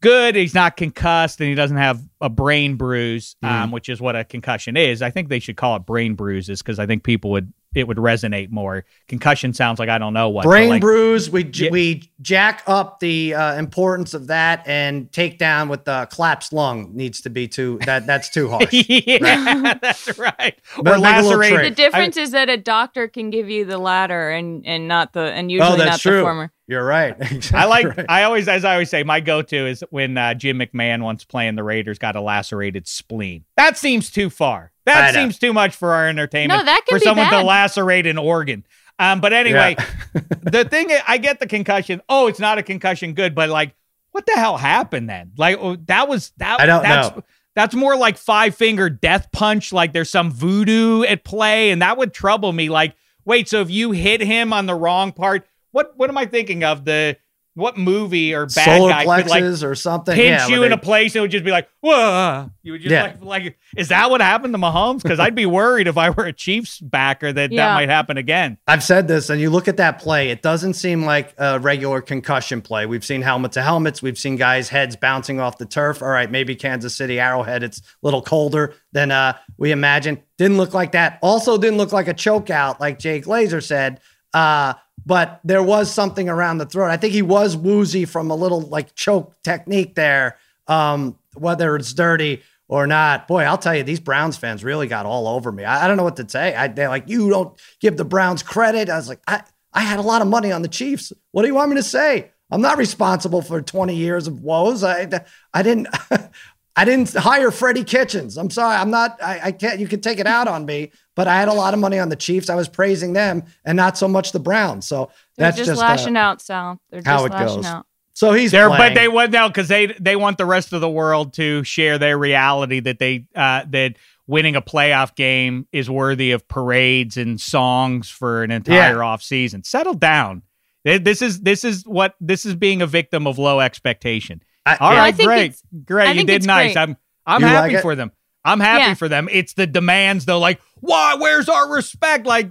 good. He's not concussed and he doesn't have a brain bruise, um, which is what a concussion is. I think they should call it brain bruises because I think people would it would resonate more. Concussion sounds like I don't know what. brain like, bruise, we j Yeah. we jack up the uh, importance of that, and take down with the collapsed lung needs to be too that that's too harsh. yeah, that's right. But Or make lacerate. The difference is that a doctor can give you the latter and and not the and usually oh, that's not true. the former. You're right. Exactly I like. right. I always, as I always say, my go-to is when uh, Jim McMahon, once playing the Raiders, got a lacerated spleen. That seems too far. I That seems too much for our entertainment. No, that can for be someone to lacerate an organ. Um, but anyway, the thing I get the concussion. Oh, it's not a concussion. Good, but like, what the hell happened then? Like, oh, that was that. I don't that's, know. That's more like five finger death punch. Like there's some voodoo at play, and that would trouble me. Like, wait, so if you hit him on the wrong part, what what am I thinking of? The what movie or bad solar guy could like or something. pinch yeah, you where in a place and it would just be like, whoa. You would just Yeah. like, like, is that what happened to Mahomes? Because I'd be worried if I were a Chiefs backer that that might happen again. I've said this, and you look at that play, it doesn't seem like a regular concussion play. We've seen helmet to helmets, we've seen guys' heads bouncing off the turf. All right, maybe Kansas City Arrowhead, it's a little colder than uh, we imagine. Didn't look like that. Also, didn't look like a choke out, like Jake Glazer said. Uh, but there was something around the throat. I think he was woozy from a little like choke technique there, um, whether it's dirty or not. Boy, I'll tell you, these Browns fans really got all over me. I, I don't know what to say. I, they're like, you don't give the Browns credit. I was like, I, I had a lot of money on the Chiefs. What do you want me to say? I'm not responsible for 20 years of woes. I, I didn't. I didn't hire Freddie Kitchens. I'm sorry. I'm not, I, I can't, you can take it out on me, but I had a lot of money on the Chiefs. I was praising them and not so much the Browns. So They're that's just, just, uh, lashing out, Sal. They're just how it lashing goes. out. So he's They're, playing. but they want now because they they want the rest of the world to share their reality that they uh, that winning a playoff game is worthy of parades and songs for an entire Yeah. off season. Settle down. This is this is what this is being a victim of low expectation. I- All yeah. right, I think great, great. I you did nice. great. I'm I'm You happy like for them. I'm happy Yeah. for them. It's the demands though. Like, why? Where's our respect? Like,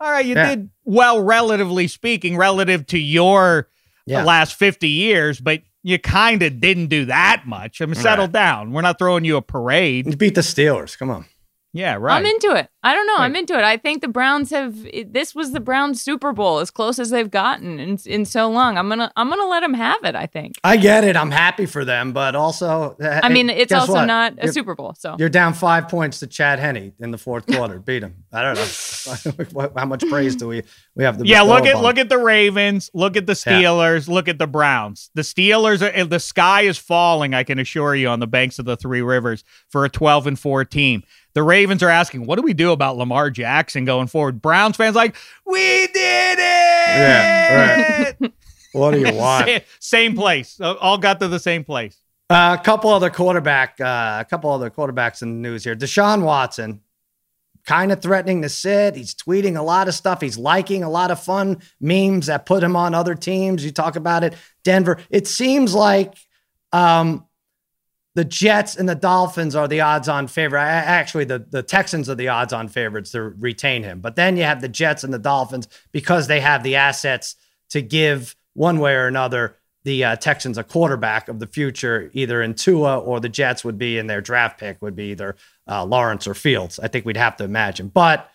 all right, you Yeah. did well, relatively speaking, relative to your Yeah. last 50 years, but you kind of didn't do that much. I mean, settle Right. down. We're not throwing you a parade. You beat the Steelers. Come on. Yeah, right. I'm into it. I don't know. I'm into it. I think the Browns have. This was the Browns Super Bowl, as close as they've gotten in in so long. I'm gonna I'm gonna let them have it. I think. I get it. I'm happy for them, but also, uh, I mean, it's also what? not a You're- Super Bowl, so You're down five points to Chad Henne in the fourth quarter. Beat him. I don't know. How much praise do we we have? To yeah, look at upon look at the Ravens, look at the Steelers, look at the Browns. The Steelers are eh, the sky is falling, I can assure you, on the banks of the three rivers for a 12 and 4 team. The Ravens are asking, what do we do about Lamar Jackson going forward? Browns fans like, we did it. Yeah, What do you want? Sa- same place. Uh, All got to the same place. Uh, a couple other quarterback, uh, a couple other quarterbacks in the news here. Deshaun Watson, kind of threatening to sit. He's tweeting a lot of stuff. He's liking a lot of fun memes that put him on other teams. You talk about it, Denver. It seems like um, the Jets and the Dolphins are the odds-on favorite. Actually, the the Texans are the odds-on favorites to retain him. But then you have the Jets and the Dolphins because they have the assets to give one way or another the uh, Texans a quarterback of the future, either in Tua or the Jets would be in their draft pick would be either uh, Lawrence or Fields. I think we'd have to imagine, but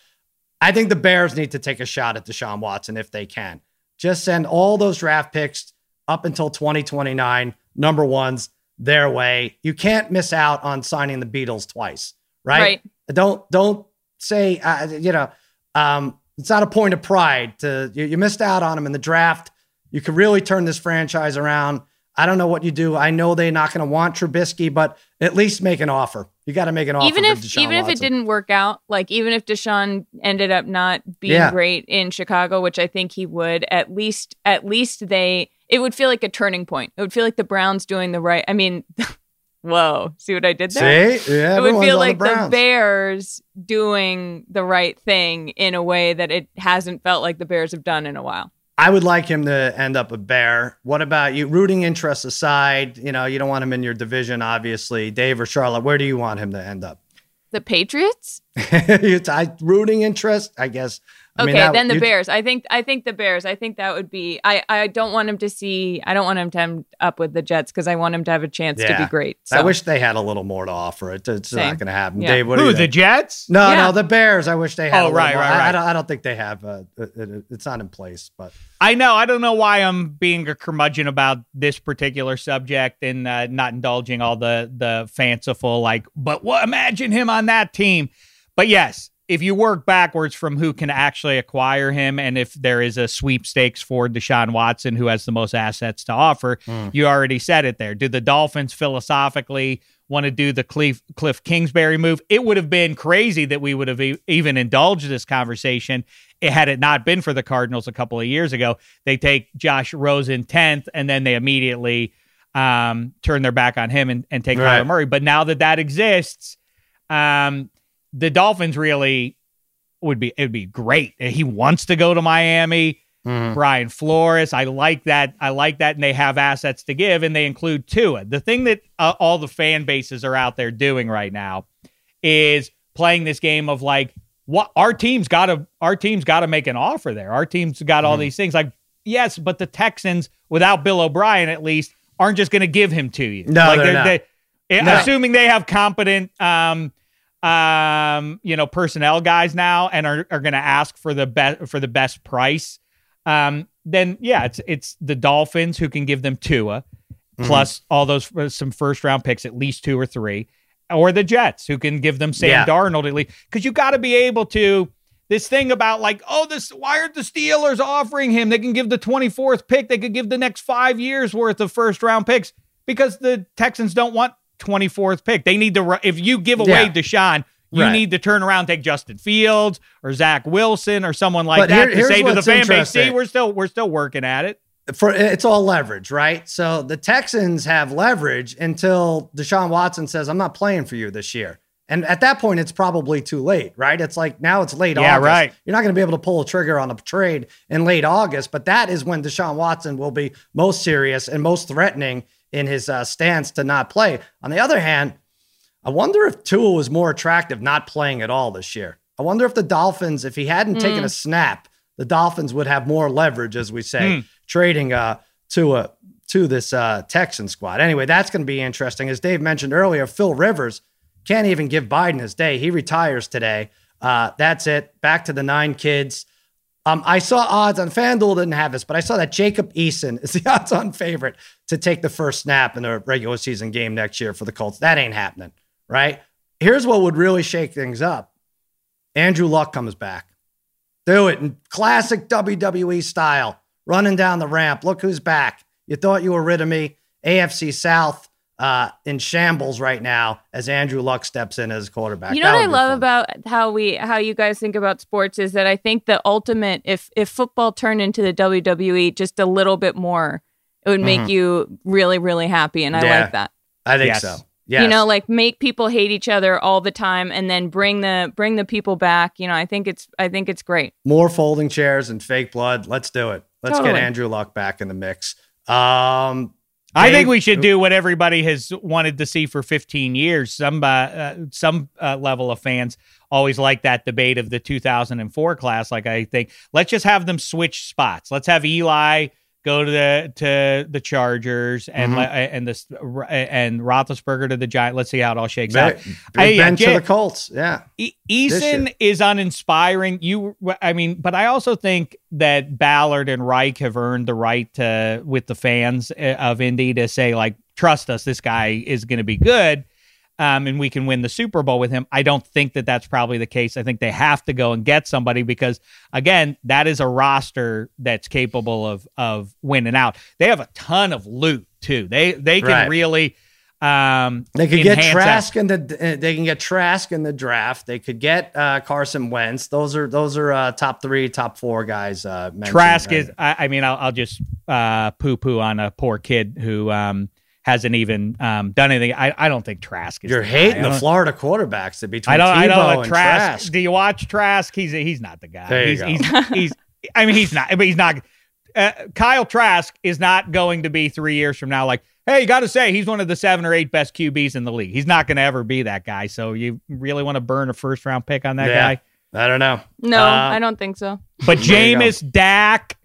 I think the Bears need to take a shot at Deshaun Watson if they can. Just send all those draft picks up until 2029, number ones, their way. You can't miss out on signing the Beatles twice, right? Right. Don't don't say uh, you know um, it's not a point of pride to you, you missed out on them in the draft. You could really turn this franchise around. I don't know what you do. I know they're not going to want Trubisky, but at least make an offer. You got to make an offer. even if even if it didn't work out, like even if Deshaun ended up not being Yeah. great in Chicago, which I think he would, at least at least they it would feel like a turning point. It would feel like the Browns doing the right. I mean, whoa, see what I did there? See, yeah, it would feel like the, the, Bears doing the right thing in a way that it hasn't felt like the Bears have done in a while. I would like him to end up a bear. What about you? Rooting interests aside, you know, you don't want him in your division, obviously. Dave or Charlotte, where do you want him to end up? The Patriots? It's- I, rooting interest, I guess. I Okay, mean, that- then the Bears. I think I think the Bears. I think that would be. I I don't want him to see. I don't want him to end up with the Jets because I want him to have a chance to be great. I wish they had a little more to offer. It, it's Same. not going to happen. Yeah. Dave, what Who, the think? Jets? No, Yeah. no, the Bears. I wish they had. Oh, a right, more. right, I- I, right. don't. I don't think they have. Uh, it, it- it's not in place, but I know. I don't know why I'm being a curmudgeon about this particular subject and uh, not indulging all the the fanciful like. But what? Imagine him on that team. But yes, if you work backwards from who can actually acquire him, and if there is a sweepstakes for Deshaun Watson, who has the most assets to offer, Hmm. you already said it there. Do the Dolphins philosophically want to do the Cliff, Cliff Kingsbury move? It would have been crazy that we would have e- even indulged this conversation it had it not been for the Cardinals a couple of years ago. They take Josh Rosen 10th, and then they immediately um, turn their back on him and, and take Right. Kyler Murray. But now that that exists, um, the Dolphins really would be it would be great. He wants to go to Miami. Brian Flores, I like that. I like that, and they have assets to give, and they include Tua. The thing that uh, all the fan bases are out there doing right now is playing this game of like, what our team's got to our team's got to make an offer there. Our team's got all these things. Like, yes, but the Texans, without Bill O'Brien, at least, aren't just going to give him to you. No, like they're not. They, No. assuming they have competent um um you know personnel guys now and are, are going to ask for the best for the best price um then yeah it's it's the dolphins who can give them Tua Mm-hmm. plus all those uh, some first round picks at least two or three or the jets who can give them sam Yeah. darnold at least because you got to be able to this thing about like oh this why aren't the steelers offering him they can give the 24th pick they could give the next five years worth of first round picks because the texans don't want 24th pick they need to if you give away Yeah. deshaun you Right. need to turn around take justin fields or zach wilson or someone like But that here- to say to the fan base see we're still we're still working at it for it's all leverage, right? So the Texans have leverage until Deshaun Watson says, "I'm not playing for you this year." And at that point, it's probably too late, right? It's like now it's late Yeah, August. right. You're not going to be able to pull a trigger on a trade in late August, but that is when Deshaun Watson will be most serious and most threatening in his uh, stance to not play. On the other hand, I wonder if Tua was more attractive not playing at all this year. I wonder if the Dolphins, if he hadn't taken a snap, the Dolphins would have more leverage, as we say, trading uh, Tua to this uh, Texan squad. Anyway, that's going to be interesting. As Dave mentioned earlier, Phil Rivers can't even give Biden his day. He retires today. Uh, that's it. Back to the nine kids. Um, I saw odds on FanDuel didn't have this, but I saw that Jacob Eason is the odds-on favorite to take the first snap in a regular season game next year for the Colts. That ain't happening, right? Here's what would really shake things up: Andrew Luck comes back. Do it in classic WWE style, running down the ramp. Look who's back. You thought you were rid of me. AFC South uh, in shambles right now as Andrew Luck steps in as quarterback. You know That what I love fun. about how we how you guys think about sports is that I think the ultimate if if football turned into the WWE just a little bit more, it would make you really really happy, and I Mm-hmm. Yeah. like that. I think Yes. so. Yes. You know, like make people hate each other all the time, and then bring the bring the people back. You know, I think it's I think it's great. more folding chairs and fake blood. Let's do it. Let's Totally. get Andrew Luck back in the mix. Um, I think we should do what everybody has wanted to see for 15 years. Some uh, uh, some uh, level of fans always like that debate of the 2004 class. Like I think, let's just have them switch spots. Let's have Eli go to the to the Chargers and Mhm. le- and this and Roethlisberger to the Giants. Let's see how it all shakes out. Ben to the Colts. Yeah. E- Eason is uninspiring. You, I mean, but I also think that Ballard and Reich have earned the right to, with the fans uh, of Indy, to say like, trust us, this guy is going to be good, um, and we can win the Super Bowl with him. I don't think that that's probably the case. I think they have to go and get somebody because, again, that is a roster that's capable of of winning out. They have a ton of loot too. They they can Right. really. Um, They could get enhance that. Trask in the. uh, They can get Trask in the draft. They could get uh, Carson Wentz. Those are those are uh, top three, top four guys. Uh, Trask right? is. I, I mean, I'll, I'll just uh, poo poo on a poor kid who um, hasn't even um, done anything. I, I don't think Trask is. You're the guy. hating I the don't- Florida quarterbacks to between I don't. Tebow I don't. and Trask, Trask. Do you watch Trask? He's he's not the guy. There you he's, go. he's he's. I mean, he's not. But he's not. Uh, Kyle Trask is not going to be three years from now. Like, hey, you got to say he's one of the seven or eight best QBs in the league. He's not going to ever be that guy. So you really want to burn a first round pick on that Yeah. guy? I don't know. No, Uh, I don't think so. But There you. Jameis, Dak,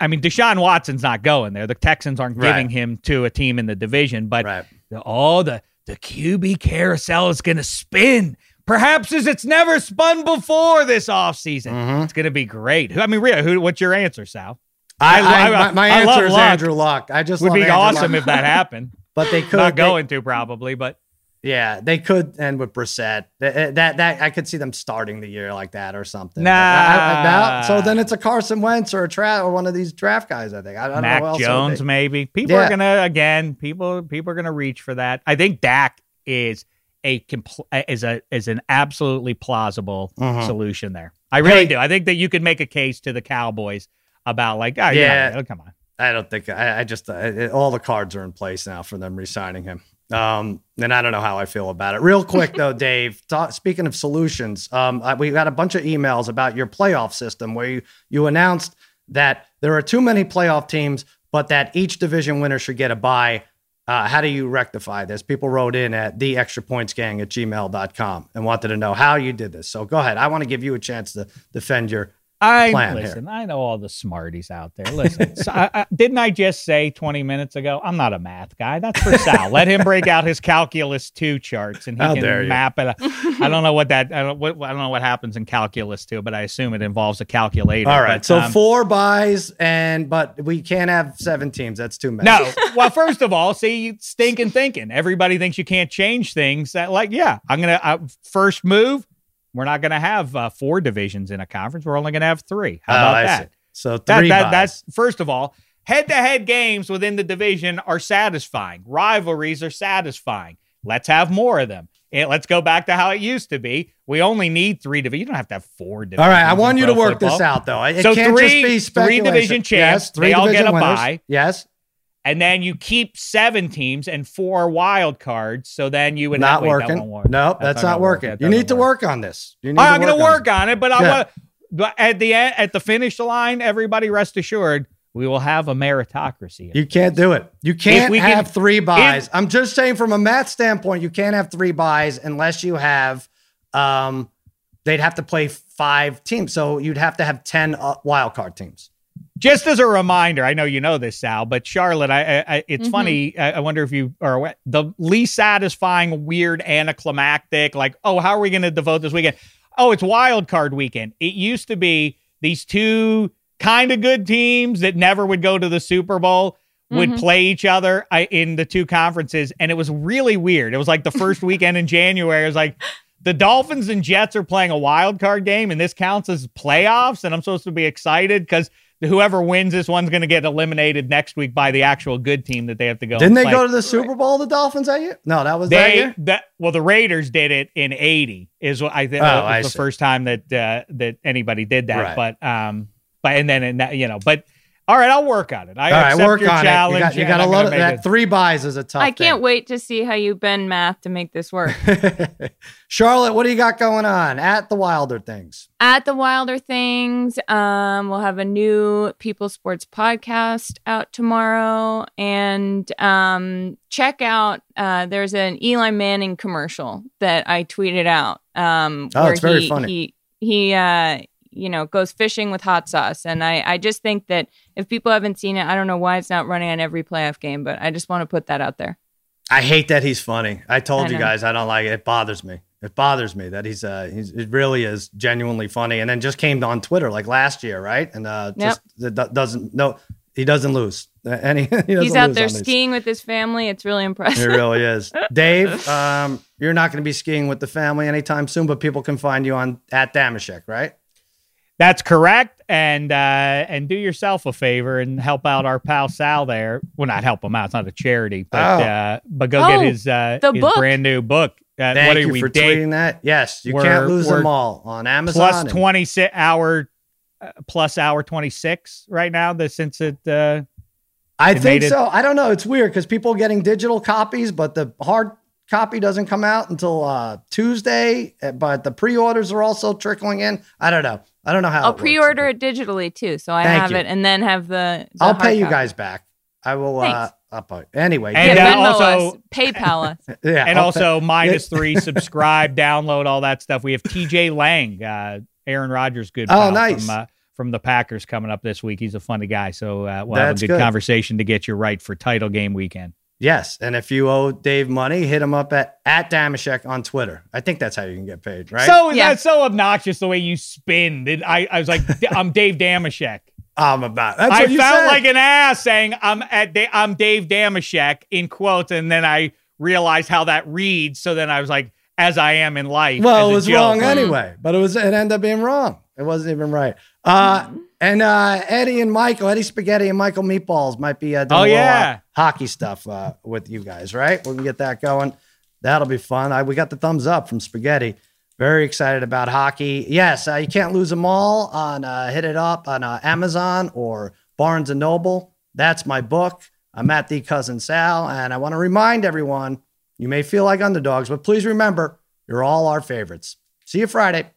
I mean, Deshaun Watson's not going there. The Texans aren't Right. giving him to a team in the division. But Right. the, oh, the the QB carousel is going to spin. Perhaps as it's never spun before this offseason. Mhm. It's going to be great. Who- I mean, really, who, what's your answer, Sal? I, I- I- my, my I answer is Luck. Andrew Luck. I just Would be Andrew awesome Luck. if that happened. But they could not they- going to probably, but Yeah, they could end with Brissett. That, that that I could see them starting the year like that or something. Nah. I- I- now- so then it's a Carson Wentz or a tra- or one of these draft guys. I think. I, I don't Mac know who else it would Jones be. maybe. People Yeah. are gonna again. People people are gonna reach for that. I think Dak is a compl- is a is an absolutely plausible Mhm. solution there. I really Hey. do. I think that you could make a case to the Cowboys about like, oh, Yeah. yeah, oh, come on. I don't think. I, I just uh, all the cards are in place now for them re-signing him. Um, and I don't know how I feel about it. Real quick though, Dave. Talk, speaking of solutions, um, I- we got a bunch of emails about your playoff system where you you announced that there are too many playoff teams, but that each division winner should get a bye. Uh, how do you rectify this? People wrote in at the extra points gang at gmail.com and wanted to know how you did this. So go ahead. I want to give you a chance to defend your I plan here. listen. I know all the smarties out there. Listen, so I, I, didn't I just say twenty minutes ago? I'm not a math guy. That's for Sal. Let him break out his calculus two charts, and he How can you. map it. I don't know what that. I don't, what, I don't know what happens in calculus two, but I assume it involves a calculator. All right. But, so um, four buys and but we can't have seven teams. That's too many. No. Well, first of all, see, you stinking thinking. Everybody thinks you can't change things. That, like, yeah, I'm gonna uh, first move. We're not gonna have uh, four divisions in a conference. We're only gonna have three. How Oh, about I that? see. So three that buys. that's first of all, head-to-head games within the division are satisfying. Rivalries are satisfying. Let's have more of them. let's go back to how it used to be. We only need three divisions. You don't have to have four divisions. All right, I want you to work this out though. It So can't three- just be three division champs, Yes, three they all get a winners. bye. Yes, And then you keep seven teams and four wild cards. So then you would not wait, that working. won't work. No, that's, not gonna work. working. That You need doesn't to work on this. You need right, I'm going to work on it, but I want. But at the end, at the finish line, everybody rest assured, we will have a meritocracy. You can't do it. You can't we can- have three buys. I'm just saying from a math standpoint, you can't have three buys unless you have um they'd have to play five teams. So you'd have to have 10 uh, wild card teams. Just as a reminder, I know you know this, Sal, but Charlotte, I, I, it's Mhm. funny. I, I wonder if you are the least satisfying, weird, anticlimactic. Like, oh, how are we going to devote this weekend? Oh, it's wild card weekend. It used to be these two kind of good teams that never would go to the Super Bowl would Mhm. play each other I, in the two conferences, and it was really weird. It was like the first weekend in January. It was like the Dolphins and Jets are playing a wild card game, and this counts as playoffs, and I'm supposed to be excited because whoever wins this one's going to get eliminated next week by the actual good team that they have to go. Didn't they play. go to the Super Bowl, the Dolphins that year? No, that was that They year. that well, the Raiders did it in '80. Is what I think Oh, was I the see. first time that uh, that anybody did that. Right. But um, but and then and that, you know, but all right, I'll work on it. I All right, accept work your on challenge. it. You got, you got a I'm lot of that. it- Three buys is a tough I can't thing. wait to see how you bend math to make this work. Charlotte, what do you got going on at the Wilder things? At the Wilder Things, um, we'll have a new People Sports podcast out tomorrow, and um, check out. Uh, there's an Eli Manning commercial that I tweeted out. Um, Oh, where it's very he, funny. He he, uh, you know, goes fishing with hot sauce, and I I just think that if people haven't seen it, I don't know why it's not running on every playoff game, but I just want to put that out there. I hate that he's funny. I told I you guys I don't like it. It bothers me. It bothers me that he's uh he's it really is genuinely funny and then just came on Twitter like last year, right? And uh Yep. just it doesn't no he doesn't lose. And he, he doesn't He's out there skiing with his family. It's really impressive. It really is. Dave, um, you're not going to be skiing with the family anytime soon, but people can find you on at Dameshek, right? That's correct. And uh, and do yourself a favor and help out our pal Sal there. Well, not help him out. It's not a charity, but Oh. uh, but go Oh, get his uh, the his book. brand new book. Uh, Thank what are you we for day tweeting that. Yes, you We're- can't lose them all on Amazon. plus and- twenty six hour uh, plus hour twenty six right now. The since it uh, I think made it- so. I don't know. It's weird because people are getting digital copies, but the hard copy doesn't come out until uh, Tuesday. uh, But the pre-orders are also trickling in. I don't know. I don't know how. I'll it pre-order it digitally too, so I Thank have you. it, and then have the. the I'll hard pay you guys back. I will. Uh, Thanks. I'll pay. Anyway, And, yeah, uh, also- us, PayPal us. yeah, and I'll also pay- minus three, subscribe, download, all that stuff. We have TJ Lang, uh, Aaron Rodgers, good Oh, nice. from, uh, from the Packers coming up this week. He's a funny guy, so uh, we'll have a good, good. conversation to get you right for title game weekend. Yes, and if you owe Dave money, hit him up at at Dameshek on Twitter. I think that's how you can get paid, right? So Yeah. that's so obnoxious the way you spin. That I, I was like, I'm Dave Dameshek. I'm about. That's I you felt said. like an ass saying I'm at da- I'm Dave Dameshek in quotes, and then I realized how that reads. So then I was like, as I am in life. Well, it was joke. wrong mm-hmm. anyway, but it was it ended up being wrong. It wasn't even right. Uh, and uh, Eddie and Michael, Eddie Spaghetti and Michael Meatballs might be uh, doing Oh, a little, yeah. uh, hockey stuff uh, with you guys, right? We can get that going. That'll be fun. I, we got the thumbs up from Spaghetti. Very excited about hockey. Yes, uh, you can't lose them all on uh, hit it up on uh, Amazon or Barnes and Noble. That's my book. I'm at the cousin Sal, and I want to remind everyone: you may feel like underdogs, but please remember, you're all our favorites. See you Friday.